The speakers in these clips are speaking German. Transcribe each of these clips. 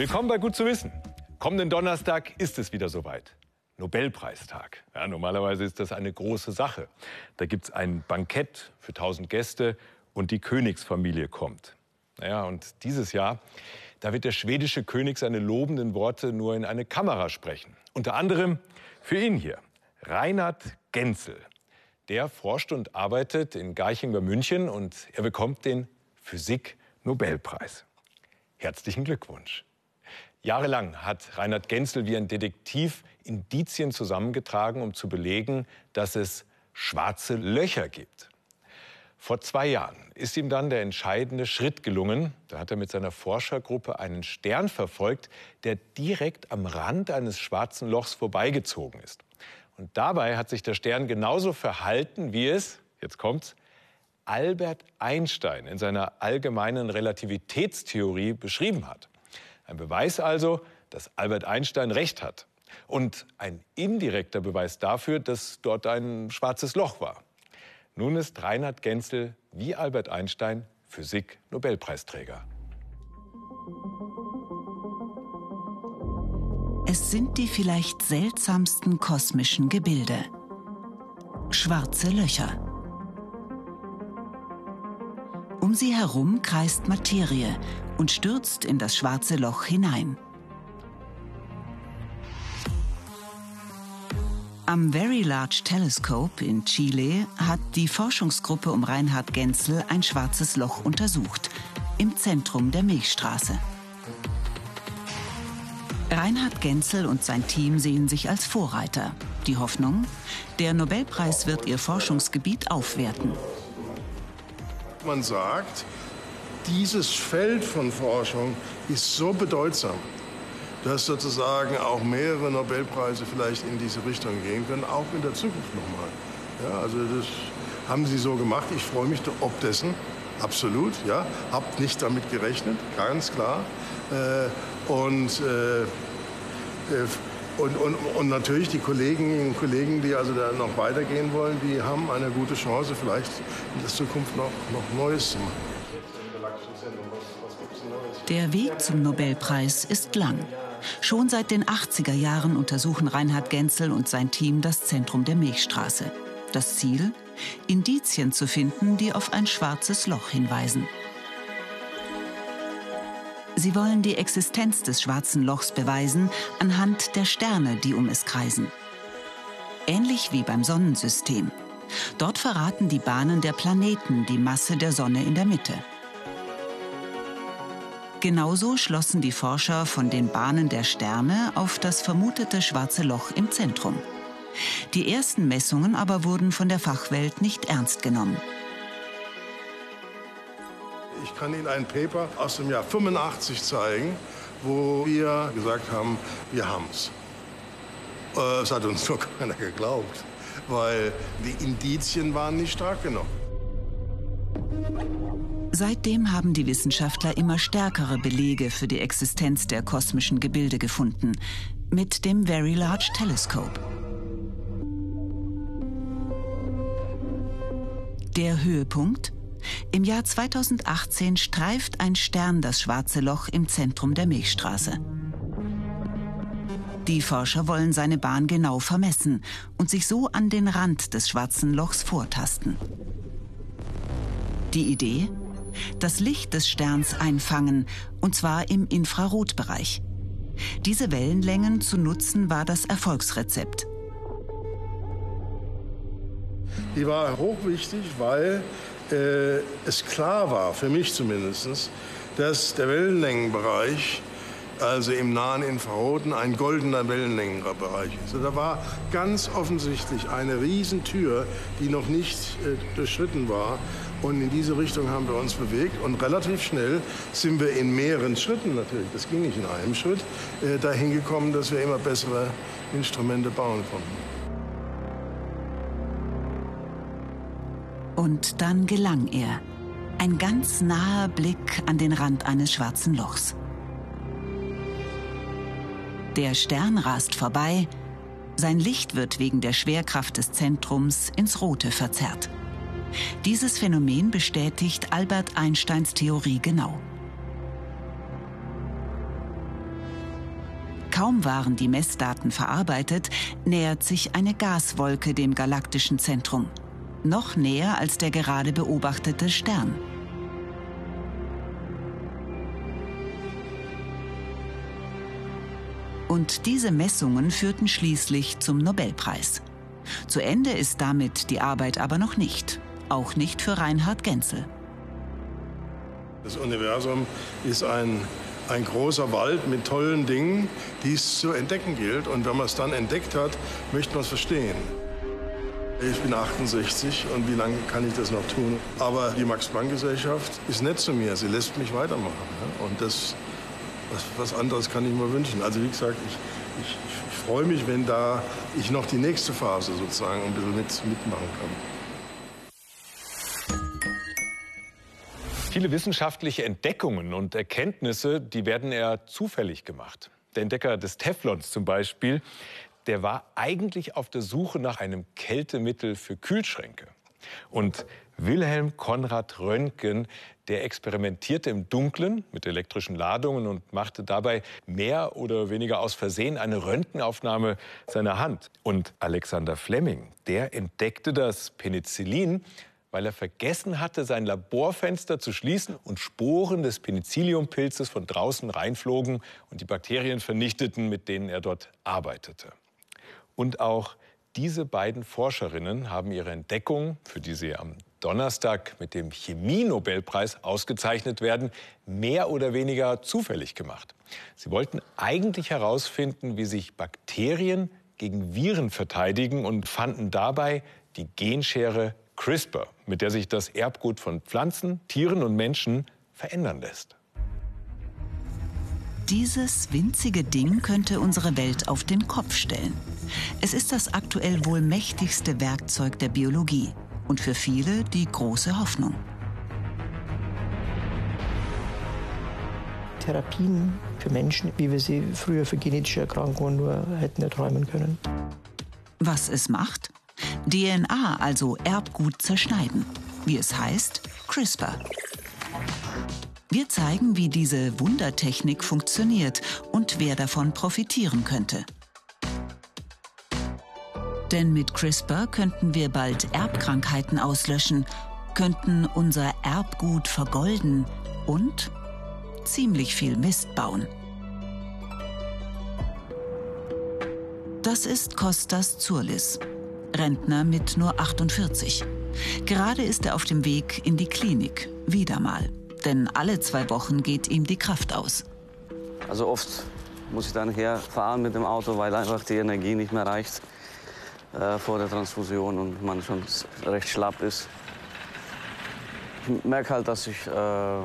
Willkommen bei Gut zu wissen. Kommenden Donnerstag ist es wieder soweit. Nobelpreistag. Ja, normalerweise ist das eine große Sache. Da gibt es ein Bankett für 1000 Gäste und die Königsfamilie kommt. Naja, und dieses Jahr, da wird der schwedische König seine lobenden Worte nur in eine Kamera sprechen. Unter anderem für ihn hier, Reinhard Genzel. Der forscht und arbeitet in Garching bei München und er bekommt den Physik-Nobelpreis. Herzlichen Glückwunsch. Jahrelang hat Reinhard Genzel wie ein Detektiv Indizien zusammengetragen, um zu belegen, dass es schwarze Löcher gibt. Vor zwei Jahren ist ihm dann der entscheidende Schritt gelungen. Da hat er mit seiner Forschergruppe einen Stern verfolgt, der direkt am Rand eines schwarzen Lochs vorbeigezogen ist. Und dabei hat sich der Stern genauso verhalten, wie es, jetzt kommt's, Albert Einstein in seiner allgemeinen Relativitätstheorie beschrieben hat. Ein Beweis also, dass Albert Einstein recht hat. Und ein indirekter Beweis dafür, dass dort ein schwarzes Loch war. Nun ist Reinhard Genzel wie Albert Einstein Physik-Nobelpreisträger. Es sind die vielleicht seltsamsten kosmischen Gebilde. Schwarze Löcher. Um sie herum kreist Materie und stürzt in das schwarze Loch hinein. Am Very Large Telescope in Chile hat die Forschungsgruppe um Reinhard Genzel ein schwarzes Loch untersucht, im Zentrum der Milchstraße. Reinhard Genzel und sein Team sehen sich als Vorreiter. Die Hoffnung, der Nobelpreis wird ihr Forschungsgebiet aufwerten. Man sagt, dieses Feld von Forschung ist so bedeutsam, dass sozusagen auch mehrere Nobelpreise vielleicht in diese Richtung gehen können, auch in der Zukunft nochmal. Ja, also das haben sie so gemacht. Ich freue mich ob dessen, absolut. Ja, hab nicht damit gerechnet, ganz klar. Äh, und äh, äh und, und, und natürlich die Kolleginnen und Kollegen, die also da noch weitergehen wollen, die haben eine gute Chance, vielleicht in der Zukunft noch, noch Neues zu machen. Der Weg zum Nobelpreis ist lang. Schon seit den 80er Jahren untersuchen Reinhard Genzel und sein Team das Zentrum der Milchstraße. Das Ziel? Indizien zu finden, die auf ein schwarzes Loch hinweisen. Sie wollen die Existenz des schwarzen Lochs beweisen anhand der Sterne, die um es kreisen. Ähnlich wie beim Sonnensystem. Dort verraten die Bahnen der Planeten die Masse der Sonne in der Mitte. Genauso schlossen die Forscher von den Bahnen der Sterne auf das vermutete schwarze Loch im Zentrum. Die ersten Messungen aber wurden von der Fachwelt nicht ernst genommen. Ich kann Ihnen ein Paper aus dem Jahr 85 zeigen, wo wir gesagt haben, wir haben es. Äh, es hat uns nur keiner geglaubt, weil die Indizien waren nicht stark genug. Seitdem haben die Wissenschaftler immer stärkere Belege für die Existenz der kosmischen Gebilde gefunden, mit dem Very Large Telescope. Der Höhepunkt? Im Jahr 2018 streift ein Stern das schwarze Loch im Zentrum der Milchstraße. Die Forscher wollen seine Bahn genau vermessen und sich so an den Rand des schwarzen Lochs vortasten. Die Idee? Das Licht des Sterns einfangen, und zwar im Infrarotbereich. Diese Wellenlängen zu nutzen war das Erfolgsrezept. Die war hochwichtig, weil äh, es klar war, für mich zumindest, dass der Wellenlängenbereich, also im nahen Infraroten, ein goldener Wellenlängenbereich ist. Und da war ganz offensichtlich eine Riesentür, die noch nicht äh, durchschritten war. Und in diese Richtung haben wir uns bewegt. Und relativ schnell sind wir in mehreren Schritten natürlich, das ging nicht in einem Schritt, äh, dahin gekommen, dass wir immer bessere Instrumente bauen konnten. Und dann gelang er. Ein ganz naher Blick an den Rand eines schwarzen Lochs. Der Stern rast vorbei, sein Licht wird wegen der Schwerkraft des Zentrums ins Rote verzerrt. Dieses Phänomen bestätigt Albert Einsteins Theorie genau. Kaum waren die Messdaten verarbeitet, nähert sich eine Gaswolke dem galaktischen Zentrum. Noch näher als der gerade beobachtete Stern. Und diese Messungen führten schließlich zum Nobelpreis. Zu Ende ist damit die Arbeit aber noch nicht. Auch nicht für Reinhard Genzel. Das Universum ist ein, ein großer Wald mit tollen Dingen, die es zu entdecken gilt. Und wenn man es dann entdeckt hat, möchte man es verstehen. Ich bin 68 und wie lange kann ich das noch tun? Aber die Max-Planck-Gesellschaft ist nett zu mir. Sie lässt mich weitermachen. Und das, was, was anderes kann ich mir wünschen. Also wie gesagt, ich, ich, ich freue mich, wenn da ich noch die nächste Phase sozusagen ein bisschen mit, mitmachen kann. Viele wissenschaftliche Entdeckungen und Erkenntnisse, die werden eher zufällig gemacht. Der Entdecker des Teflons zum Beispiel, der war eigentlich auf der Suche nach einem Kältemittel für Kühlschränke. Und Wilhelm Konrad Röntgen, der experimentierte im Dunkeln mit elektrischen Ladungen und machte dabei mehr oder weniger aus Versehen eine Röntgenaufnahme seiner Hand. Und Alexander Fleming, der entdeckte das Penicillin weil er vergessen hatte, sein Laborfenster zu schließen und Sporen des Penicilliumpilzes von draußen reinflogen und die Bakterien vernichteten, mit denen er dort arbeitete. Und auch diese beiden Forscherinnen haben ihre Entdeckung, für die sie am Donnerstag mit dem Chemie-Nobelpreis ausgezeichnet werden, mehr oder weniger zufällig gemacht. Sie wollten eigentlich herausfinden, wie sich Bakterien gegen Viren verteidigen und fanden dabei die Genschere CRISPR, mit der sich das Erbgut von Pflanzen, Tieren und Menschen verändern lässt. Dieses winzige Ding könnte unsere Welt auf den Kopf stellen. Es ist das aktuell wohl mächtigste Werkzeug der Biologie und für viele die große Hoffnung. Therapien für Menschen, wie wir sie früher für genetische Erkrankungen nur hätten erträumen können. Was es macht? DNA, also Erbgut, zerschneiden. Wie es heißt, CRISPR. Wir zeigen, wie diese Wundertechnik funktioniert und wer davon profitieren könnte. Denn mit CRISPR könnten wir bald Erbkrankheiten auslöschen, könnten unser Erbgut vergolden und ziemlich viel Mist bauen. Das ist Kostas Zurlis. Rentner mit nur 48. Gerade ist er auf dem Weg in die Klinik, wieder mal. Denn alle zwei Wochen geht ihm die Kraft aus. Also oft muss ich dann herfahren mit dem Auto, weil einfach die Energie nicht mehr reicht äh, vor der Transfusion und man schon recht schlapp ist. Ich merke halt, dass ich äh,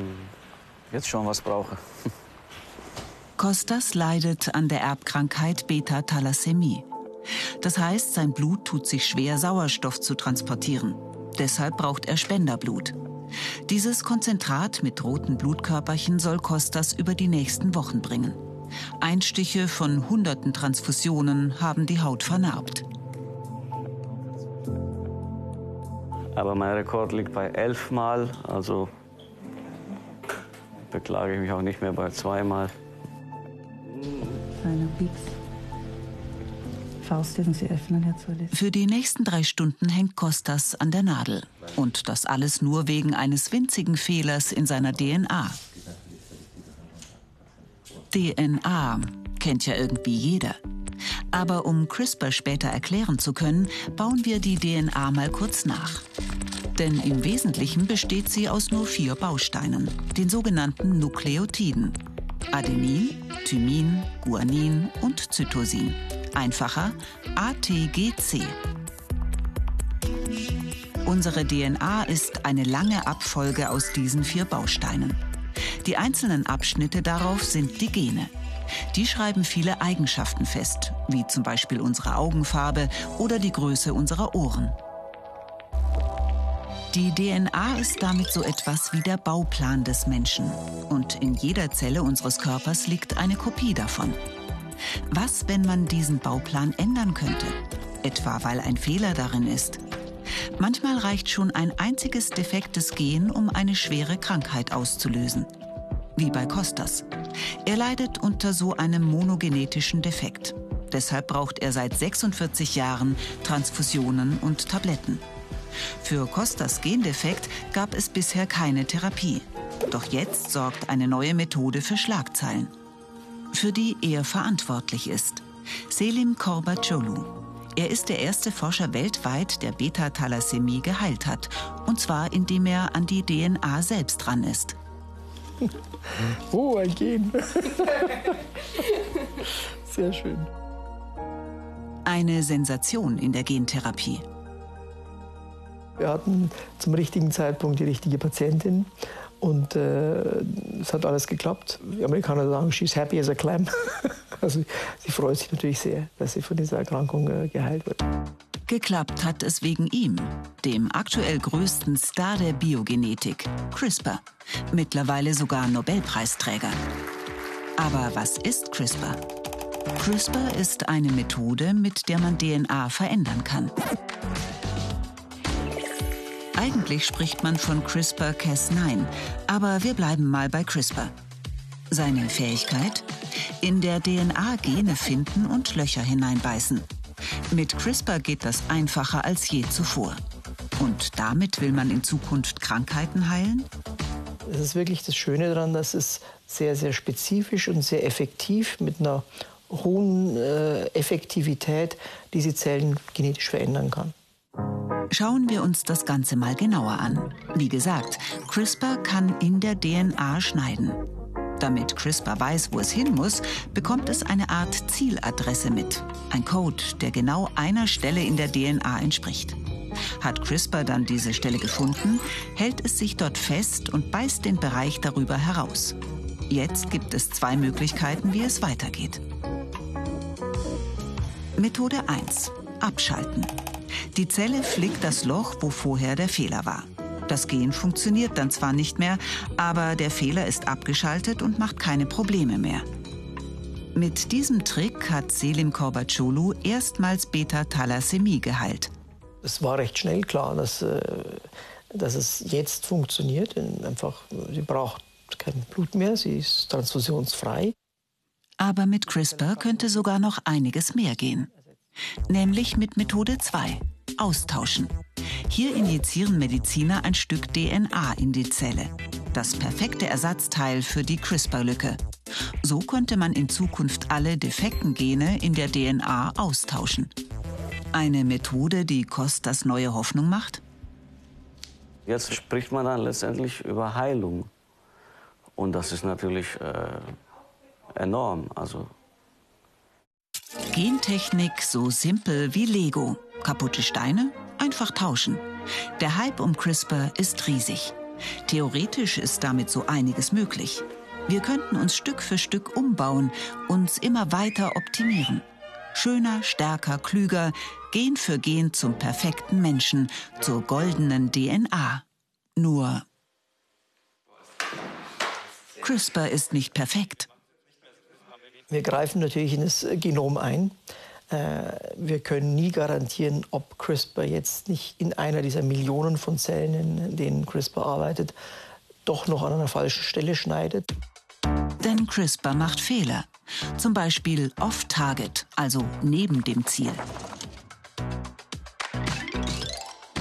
jetzt schon was brauche. Kostas leidet an der Erbkrankheit Beta-Thalassämie. Das heißt, sein Blut tut sich schwer, Sauerstoff zu transportieren. Deshalb braucht er Spenderblut. Dieses Konzentrat mit roten Blutkörperchen soll Kostas über die nächsten Wochen bringen. Einstiche von hunderten Transfusionen haben die Haut vernarbt. Aber mein Rekord liegt bei elf Mal, also beklage ich mich auch nicht mehr bei zweimal. Kleiner Pieks. Faust dürfen Sie öffnen, Herr Zullis. Für die nächsten drei Stunden hängt Kostas an der Nadel. Und das alles nur wegen eines winzigen Fehlers in seiner DNA. DNA kennt ja irgendwie jeder. Aber um CRISPR später erklären zu können, bauen wir die DNA mal kurz nach. Denn im Wesentlichen besteht sie aus nur vier Bausteinen, den sogenannten Nukleotiden. Adenin, Thymin, Guanin und Zytosin einfacher ATGC. Unsere DNA ist eine lange Abfolge aus diesen vier Bausteinen. Die einzelnen Abschnitte darauf sind die Gene. Die schreiben viele Eigenschaften fest, wie zum Beispiel unsere Augenfarbe oder die Größe unserer Ohren. Die DNA ist damit so etwas wie der Bauplan des Menschen. Und in jeder Zelle unseres Körpers liegt eine Kopie davon. Was, wenn man diesen Bauplan ändern könnte? Etwa weil ein Fehler darin ist. Manchmal reicht schon ein einziges defektes Gen, um eine schwere Krankheit auszulösen. wie bei Costas. Er leidet unter so einem monogenetischen Defekt. Deshalb braucht er seit 46 Jahren Transfusionen und Tabletten. Für Costas Gendefekt gab es bisher keine Therapie. Doch jetzt sorgt eine neue Methode für Schlagzeilen, für die er verantwortlich ist. Selim Korbacoglu. Er ist der erste Forscher weltweit, der Beta-Thalassämie geheilt hat. Und zwar, indem er an die DNA selbst dran ist. Oh, ein Gen. Sehr schön. Eine Sensation in der Gentherapie. Wir hatten zum richtigen Zeitpunkt die richtige Patientin und äh, es hat alles geklappt. Die Amerikaner sagen, she's happy as a clam. also sie freut sich natürlich sehr, dass sie von dieser Erkrankung äh, geheilt wird. Geklappt hat es wegen ihm, dem aktuell größten Star der Biogenetik, CRISPR, mittlerweile sogar Nobelpreisträger. Aber was ist CRISPR? CRISPR ist eine Methode, mit der man DNA verändern kann. Eigentlich spricht man von CRISPR-Cas9, aber wir bleiben mal bei CRISPR. Seine Fähigkeit? In der DNA Gene finden und Löcher hineinbeißen. Mit CRISPR geht das einfacher als je zuvor. Und damit will man in Zukunft Krankheiten heilen? Es ist wirklich das Schöne daran, dass es sehr, sehr spezifisch und sehr effektiv mit einer hohen äh, Effektivität diese Zellen genetisch verändern kann. Schauen wir uns das Ganze mal genauer an. Wie gesagt, CRISPR kann in der DNA schneiden. Damit CRISPR weiß, wo es hin muss, bekommt es eine Art Zieladresse mit. Ein Code, der genau einer Stelle in der DNA entspricht. Hat CRISPR dann diese Stelle gefunden, hält es sich dort fest und beißt den Bereich darüber heraus. Jetzt gibt es zwei Möglichkeiten, wie es weitergeht. Methode 1. Abschalten. Die Zelle flickt das Loch, wo vorher der Fehler war. Das Gen funktioniert dann zwar nicht mehr, aber der Fehler ist abgeschaltet und macht keine Probleme mehr. Mit diesem Trick hat Selim Korbacoglu erstmals Beta-Thalassämie geheilt. Es war recht schnell klar, dass, äh, dass es jetzt funktioniert. Einfach, sie braucht kein Blut mehr, sie ist transfusionsfrei. Aber mit CRISPR könnte sogar noch einiges mehr gehen. Nämlich mit Methode 2, austauschen. Hier injizieren Mediziner ein Stück DNA in die Zelle. Das perfekte Ersatzteil für die CRISPR-Lücke. So könnte man in Zukunft alle defekten Gene in der DNA austauschen. Eine Methode, die Kostas neue Hoffnung macht? Jetzt spricht man dann letztendlich über Heilung. Und das ist natürlich äh, enorm. Also Gentechnik so simpel wie Lego. Kaputte Steine? Einfach tauschen. Der Hype um CRISPR ist riesig. Theoretisch ist damit so einiges möglich. Wir könnten uns Stück für Stück umbauen, uns immer weiter optimieren. Schöner, stärker, klüger, Gen für Gen zum perfekten Menschen, zur goldenen DNA. Nur CRISPR ist nicht perfekt. Wir greifen natürlich in das Genom ein. Äh, wir können nie garantieren, ob CRISPR jetzt nicht in einer dieser Millionen von Zellen, in denen CRISPR arbeitet, doch noch an einer falschen Stelle schneidet. Denn CRISPR macht Fehler. Zum Beispiel off-target, also neben dem Ziel.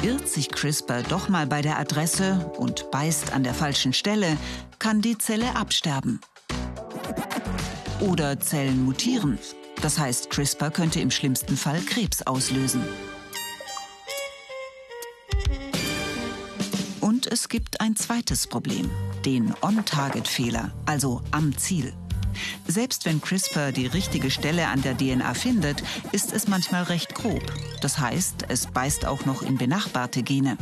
Irrt sich CRISPR doch mal bei der Adresse und beißt an der falschen Stelle, kann die Zelle absterben. Oder Zellen mutieren. Das heißt, CRISPR könnte im schlimmsten Fall Krebs auslösen. Und es gibt ein zweites Problem, den On-Target-Fehler, also am Ziel. Selbst wenn CRISPR die richtige Stelle an der DNA findet, ist es manchmal recht grob. Das heißt, es beißt auch noch in benachbarte Gene.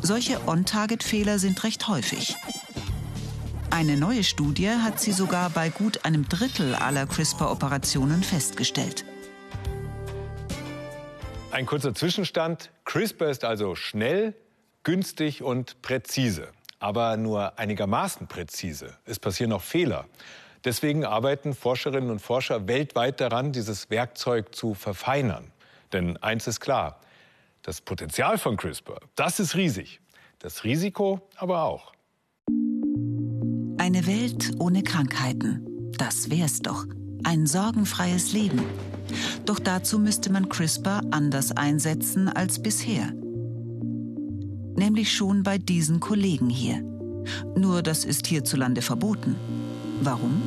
Solche On-Target-Fehler sind recht häufig. Eine neue Studie hat sie sogar bei gut einem Drittel aller CRISPR-Operationen festgestellt. Ein kurzer Zwischenstand. CRISPR ist also schnell, günstig und präzise. Aber nur einigermaßen präzise. Es passieren noch Fehler. Deswegen arbeiten Forscherinnen und Forscher weltweit daran, dieses Werkzeug zu verfeinern. Denn eins ist klar, das Potenzial von CRISPR, das ist riesig. Das Risiko aber auch. Eine Welt ohne Krankheiten. Das wär's doch. Ein sorgenfreies Leben. Doch dazu müsste man CRISPR anders einsetzen als bisher. Nämlich schon bei diesen Kollegen hier. Nur das ist hierzulande verboten. Warum?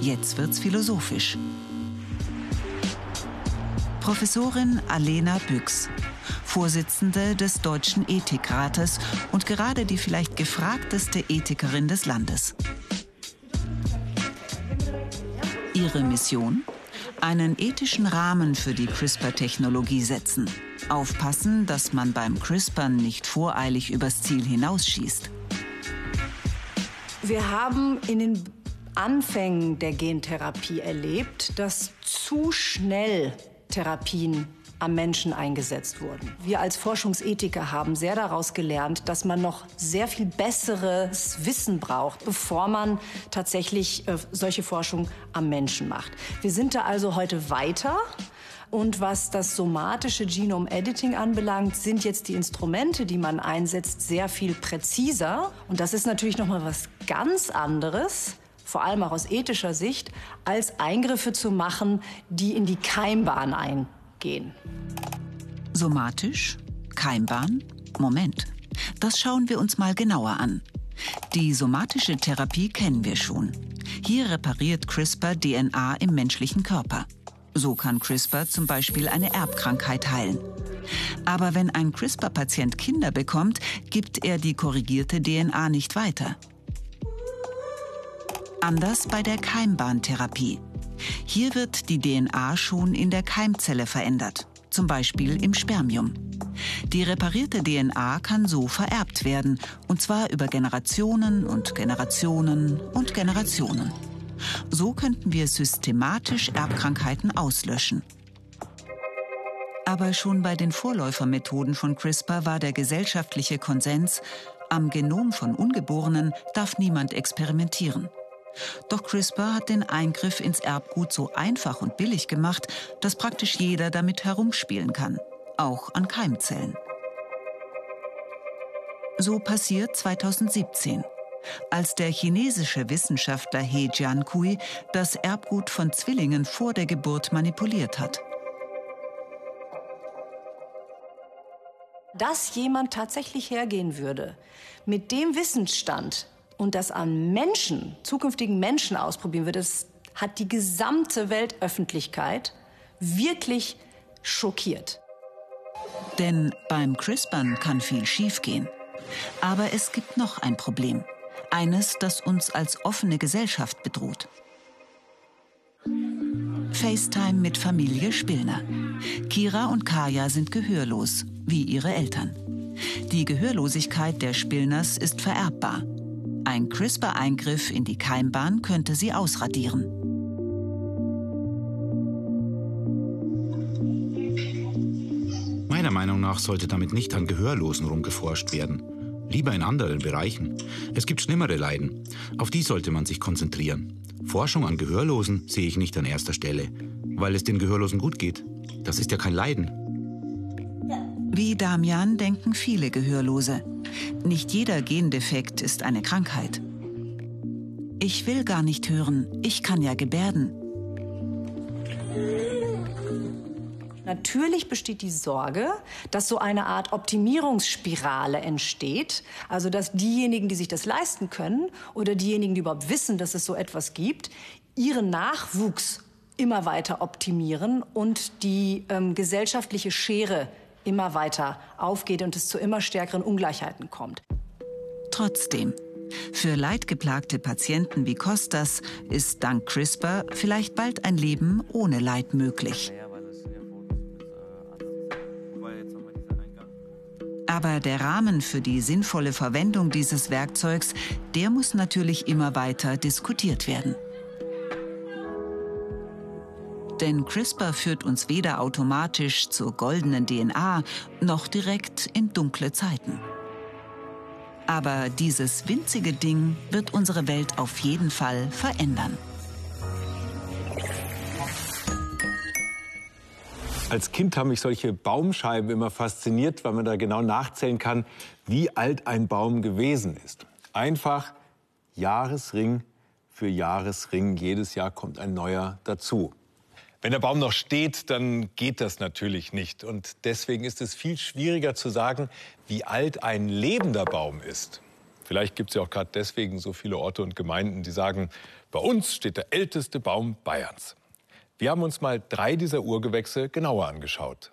Jetzt wird's philosophisch. Professorin Alena Büchs, Vorsitzende des Deutschen Ethikrates und gerade die vielleicht gefragteste Ethikerin des Landes. Ihre Mission? Einen ethischen Rahmen für die CRISPR-Technologie setzen. Aufpassen, dass man beim CRISPRn nicht voreilig übers Ziel hinausschießt. Wir haben in den Anfängen der Gentherapie erlebt, dass zu schnell Therapien am Menschen eingesetzt wurden. Wir als Forschungsethiker haben sehr daraus gelernt, dass man noch sehr viel besseres Wissen braucht, bevor man tatsächlich äh, solche Forschung am Menschen macht. Wir sind da also heute weiter. Und was das somatische Genome Editing anbelangt, sind jetzt die Instrumente, die man einsetzt, sehr viel präziser. Und das ist natürlich noch mal was ganz anderes, vor allem auch aus ethischer Sicht, als Eingriffe zu machen, die in die Keimbahn eingehen gehen. Somatisch? Keimbahn? Moment. Das schauen wir uns mal genauer an. Die somatische Therapie kennen wir schon. Hier repariert CRISPR DNA im menschlichen Körper. So kann CRISPR zum Beispiel eine Erbkrankheit heilen. Aber wenn ein CRISPR-Patient Kinder bekommt, gibt er die korrigierte DNA nicht weiter. Anders bei der Keimbahntherapie. Hier wird die DNA schon in der Keimzelle verändert, zum Beispiel im Spermium. Die reparierte DNA kann so vererbt werden, und zwar über Generationen und Generationen und Generationen. So könnten wir systematisch Erbkrankheiten auslöschen. Aber schon bei den Vorläufermethoden von CRISPR war der gesellschaftliche Konsens, am Genom von Ungeborenen darf niemand experimentieren. Doch CRISPR hat den Eingriff ins Erbgut so einfach und billig gemacht, dass praktisch jeder damit herumspielen kann, auch an Keimzellen. So passiert 2017, als der chinesische Wissenschaftler He Jiankui das Erbgut von Zwillingen vor der Geburt manipuliert hat. Dass jemand tatsächlich hergehen würde mit dem Wissensstand, und das an Menschen, zukünftigen Menschen ausprobieren wird, das hat die gesamte Weltöffentlichkeit wirklich schockiert. Denn beim CRISPRn kann viel schiefgehen. Aber es gibt noch ein Problem. Eines, das uns als offene Gesellschaft bedroht. FaceTime mit Familie Spillner. Kira und Kaya sind gehörlos, wie ihre Eltern. Die Gehörlosigkeit der Spillners ist vererbbar. Ein CRISPR-Eingriff in die Keimbahn könnte sie ausradieren. Meiner Meinung nach sollte damit nicht an Gehörlosen rumgeforscht werden. Lieber in anderen Bereichen. Es gibt schlimmere Leiden. Auf die sollte man sich konzentrieren. Forschung an Gehörlosen sehe ich nicht an erster Stelle, weil es den Gehörlosen gut geht. Das ist ja kein Leiden. Wie Damian denken viele Gehörlose. Nicht jeder Gendefekt ist eine Krankheit. Ich will gar nicht hören, ich kann ja gebärden. Natürlich besteht die Sorge, dass so eine Art Optimierungsspirale entsteht. Also dass diejenigen, die sich das leisten können oder diejenigen, die überhaupt wissen, dass es so etwas gibt, ihren Nachwuchs immer weiter optimieren und die ähm, gesellschaftliche Schere immer weiter aufgeht und es zu immer stärkeren Ungleichheiten kommt. Trotzdem, für leidgeplagte Patienten wie Costas ist dank CRISPR vielleicht bald ein Leben ohne Leid möglich. Aber der Rahmen für die sinnvolle Verwendung dieses Werkzeugs, der muss natürlich immer weiter diskutiert werden. Denn CRISPR führt uns weder automatisch zur goldenen DNA noch direkt in dunkle Zeiten. Aber dieses winzige Ding wird unsere Welt auf jeden Fall verändern. Als Kind haben mich solche Baumscheiben immer fasziniert, weil man da genau nachzählen kann, wie alt ein Baum gewesen ist. Einfach Jahresring für Jahresring. Jedes Jahr kommt ein neuer dazu. Wenn der Baum noch steht, dann geht das natürlich nicht. Und deswegen ist es viel schwieriger zu sagen, wie alt ein lebender Baum ist. Vielleicht gibt es ja auch gerade deswegen so viele Orte und Gemeinden, die sagen, bei uns steht der älteste Baum Bayerns. Wir haben uns mal drei dieser Urgewächse genauer angeschaut.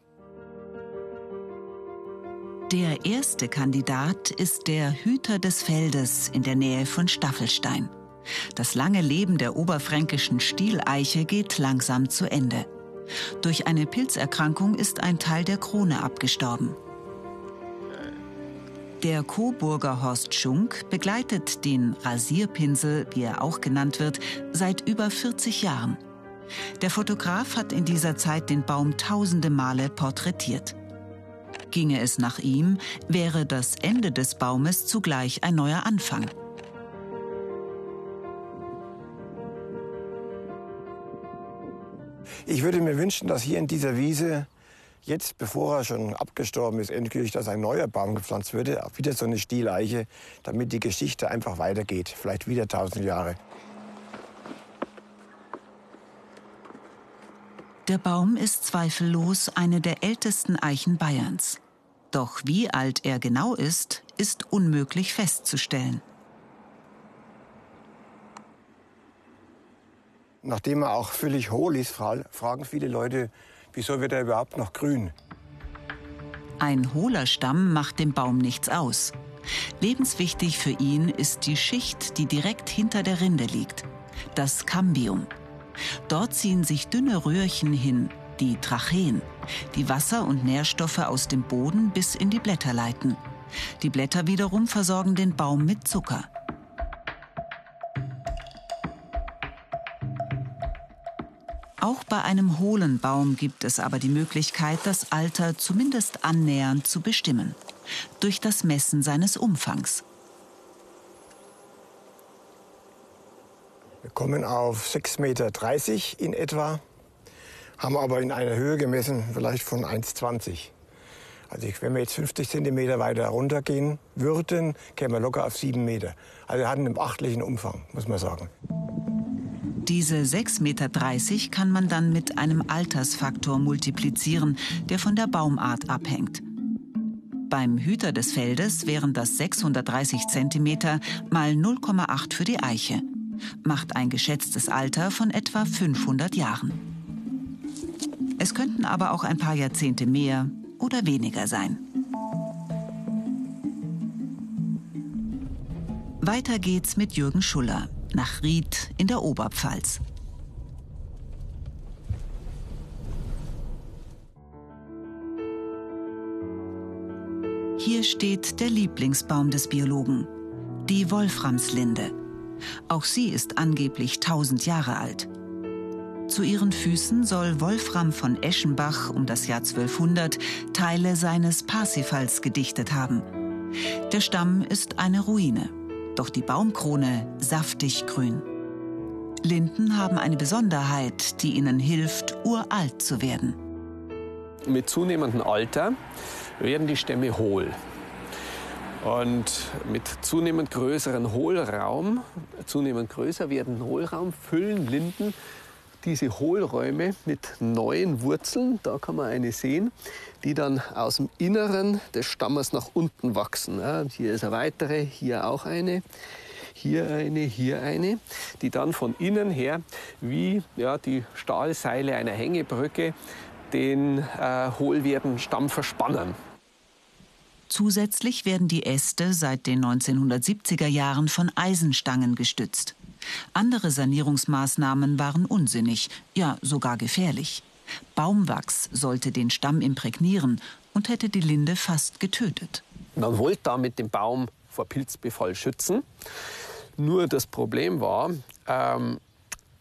Der erste Kandidat ist der Hüter des Feldes in der Nähe von Staffelstein. Das lange Leben der oberfränkischen Stieleiche geht langsam zu Ende. Durch eine Pilzerkrankung ist ein Teil der Krone abgestorben. Der Coburger Horst Schunk begleitet den Rasierpinsel, wie er auch genannt wird, seit über 40 Jahren. Der Fotograf hat in dieser Zeit den Baum tausende Male porträtiert. Ginge es nach ihm, wäre das Ende des Baumes zugleich ein neuer Anfang. Ich würde mir wünschen, dass hier in dieser Wiese jetzt, bevor er schon abgestorben ist, endgültig, dass ein neuer Baum gepflanzt würde, wieder so eine Stieleiche, damit die Geschichte einfach weitergeht, vielleicht wieder tausend Jahre. Der Baum ist zweifellos eine der ältesten Eichen Bayerns. Doch wie alt er genau ist, ist unmöglich festzustellen. Nachdem er auch völlig hohl ist, fragen viele Leute, wieso wird er überhaupt noch grün? Ein hohler Stamm macht dem Baum nichts aus. Lebenswichtig für ihn ist die Schicht, die direkt hinter der Rinde liegt, das Cambium. Dort ziehen sich dünne Röhrchen hin, die Tracheen, die Wasser und Nährstoffe aus dem Boden bis in die Blätter leiten. Die Blätter wiederum versorgen den Baum mit Zucker. Auch bei einem hohlen Baum gibt es aber die Möglichkeit, das Alter zumindest annähernd zu bestimmen. Durch das Messen seines Umfangs. Wir kommen auf 6,30 Meter in etwa, haben aber in einer Höhe gemessen, vielleicht von 1,20 also wenn wir jetzt 50 Zentimeter weiter runtergehen würden, kämen wir locker auf 7 Meter. Also wir hatten einen achtlichen Umfang, muss man sagen. Diese 6,30 Meter kann man dann mit einem Altersfaktor multiplizieren, der von der Baumart abhängt. Beim Hüter des Feldes wären das 630 Zentimeter mal 0,8 für die Eiche. Macht ein geschätztes Alter von etwa 500 Jahren. Es könnten aber auch ein paar Jahrzehnte mehr oder weniger sein. Weiter geht's mit Jürgen Schuller nach Ried in der Oberpfalz. Hier steht der Lieblingsbaum des Biologen, die Wolframslinde. Auch sie ist angeblich 1000 Jahre alt. Zu ihren Füßen soll Wolfram von Eschenbach um das Jahr 1200 Teile seines Parsifals gedichtet haben. Der Stamm ist eine Ruine doch die Baumkrone saftig grün. Linden haben eine Besonderheit, die ihnen hilft, uralt zu werden. Mit zunehmendem Alter werden die Stämme hohl. Und mit zunehmend größeren Hohlraum, zunehmend größer werdenden Hohlraum, füllen Linden diese Hohlräume mit neuen Wurzeln, da kann man eine sehen, die dann aus dem Inneren des Stammes nach unten wachsen. Ja, hier ist eine weitere, hier auch eine, hier eine, hier eine, die dann von innen her wie ja, die Stahlseile einer Hängebrücke den äh, hohlwerdenden Stamm verspannen. Zusätzlich werden die Äste seit den 1970er Jahren von Eisenstangen gestützt. Andere Sanierungsmaßnahmen waren unsinnig, ja sogar gefährlich. Baumwachs sollte den Stamm imprägnieren und hätte die Linde fast getötet. Man wollte damit den Baum vor Pilzbefall schützen. Nur das Problem war, ähm,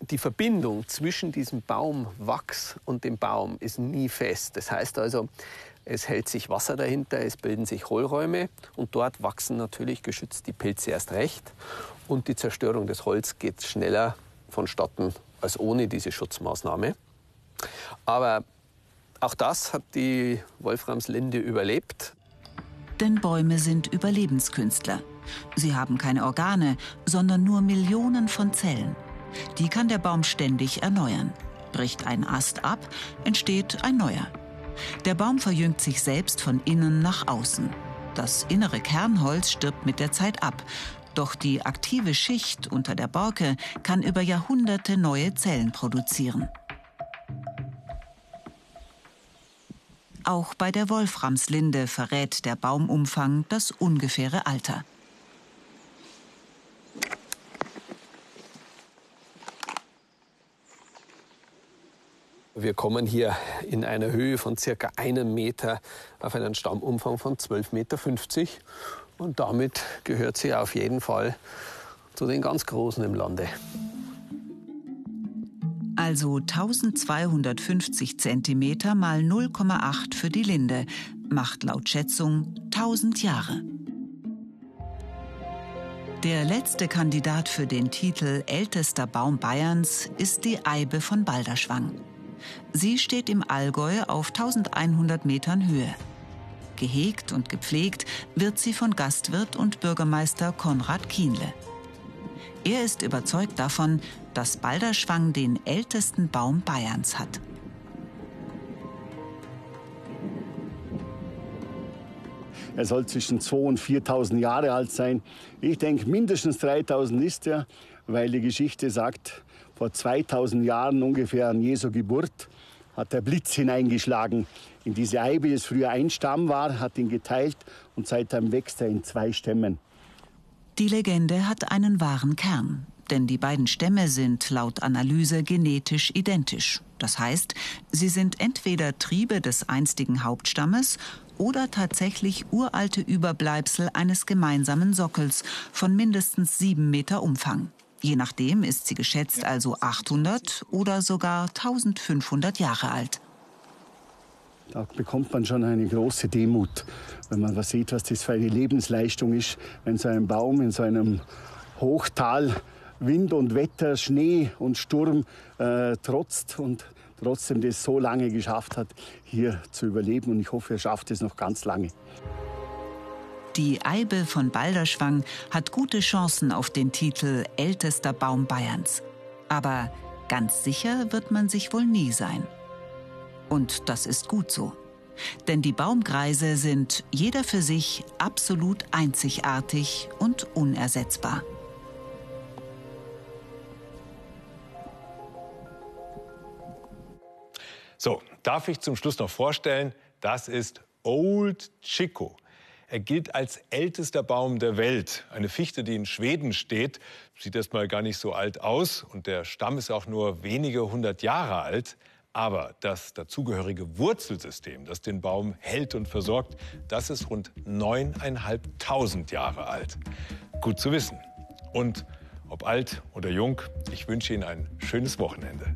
die Verbindung zwischen diesem Baumwachs und dem Baum ist nie fest. Das heißt also, es hält sich Wasser dahinter, es bilden sich Hohlräume und dort wachsen natürlich geschützt die Pilze erst recht und die Zerstörung des Holz geht schneller vonstatten als ohne diese Schutzmaßnahme. Aber auch das hat die Wolframslinde überlebt. Denn Bäume sind Überlebenskünstler. Sie haben keine Organe, sondern nur Millionen von Zellen. Die kann der Baum ständig erneuern. Bricht ein Ast ab, entsteht ein neuer. Der Baum verjüngt sich selbst von innen nach außen. Das innere Kernholz stirbt mit der Zeit ab. Doch die aktive Schicht unter der Borke kann über Jahrhunderte neue Zellen produzieren. Auch bei der Wolframslinde verrät der Baumumfang das ungefähre Alter. Wir kommen hier in einer Höhe von circa einem Meter auf einen Stammumfang von 12,50 Meter. Und damit gehört sie auf jeden Fall zu den ganz Großen im Lande. Also 1250 Zentimeter mal 0,8 für die Linde macht laut Schätzung 1000 Jahre. Der letzte Kandidat für den Titel ältester Baum Bayerns ist die Eibe von Balderschwang. Sie steht im Allgäu auf 1100 Metern Höhe. Gehegt und gepflegt wird sie von Gastwirt und Bürgermeister Konrad Kienle. Er ist überzeugt davon, dass Balderschwang den ältesten Baum Bayerns hat. Er soll zwischen 2.000 und 4.000 Jahre alt sein. Ich denke, mindestens 3.000 ist er, weil die Geschichte sagt, vor 2000 Jahren ungefähr an Jesu Geburt hat der Blitz hineingeschlagen in diese Eibe, die früher ein Stamm war, hat ihn geteilt und seitdem wächst er in zwei Stämmen. Die Legende hat einen wahren Kern, denn die beiden Stämme sind laut Analyse genetisch identisch. Das heißt, sie sind entweder Triebe des einstigen Hauptstammes oder tatsächlich uralte Überbleibsel eines gemeinsamen Sockels von mindestens sieben Meter Umfang. Je nachdem ist sie geschätzt also 800 oder sogar 1500 Jahre alt. Da bekommt man schon eine große Demut, wenn man was sieht, was das für eine Lebensleistung ist, wenn so ein Baum in so einem Hochtal Wind und Wetter, Schnee und Sturm äh, trotzt und trotzdem das so lange geschafft hat, hier zu überleben. Und ich hoffe, er schafft es noch ganz lange. Die Eibe von Balderschwang hat gute Chancen auf den Titel ältester Baum Bayerns. Aber ganz sicher wird man sich wohl nie sein. Und das ist gut so. Denn die Baumkreise sind jeder für sich absolut einzigartig und unersetzbar. So, darf ich zum Schluss noch vorstellen, das ist Old Chico. Er gilt als ältester Baum der Welt. Eine Fichte, die in Schweden steht, sieht erstmal gar nicht so alt aus und der Stamm ist auch nur wenige hundert Jahre alt. Aber das dazugehörige Wurzelsystem, das den Baum hält und versorgt, das ist rund neuneinhalbtausend Jahre alt. Gut zu wissen. Und ob alt oder jung, ich wünsche Ihnen ein schönes Wochenende.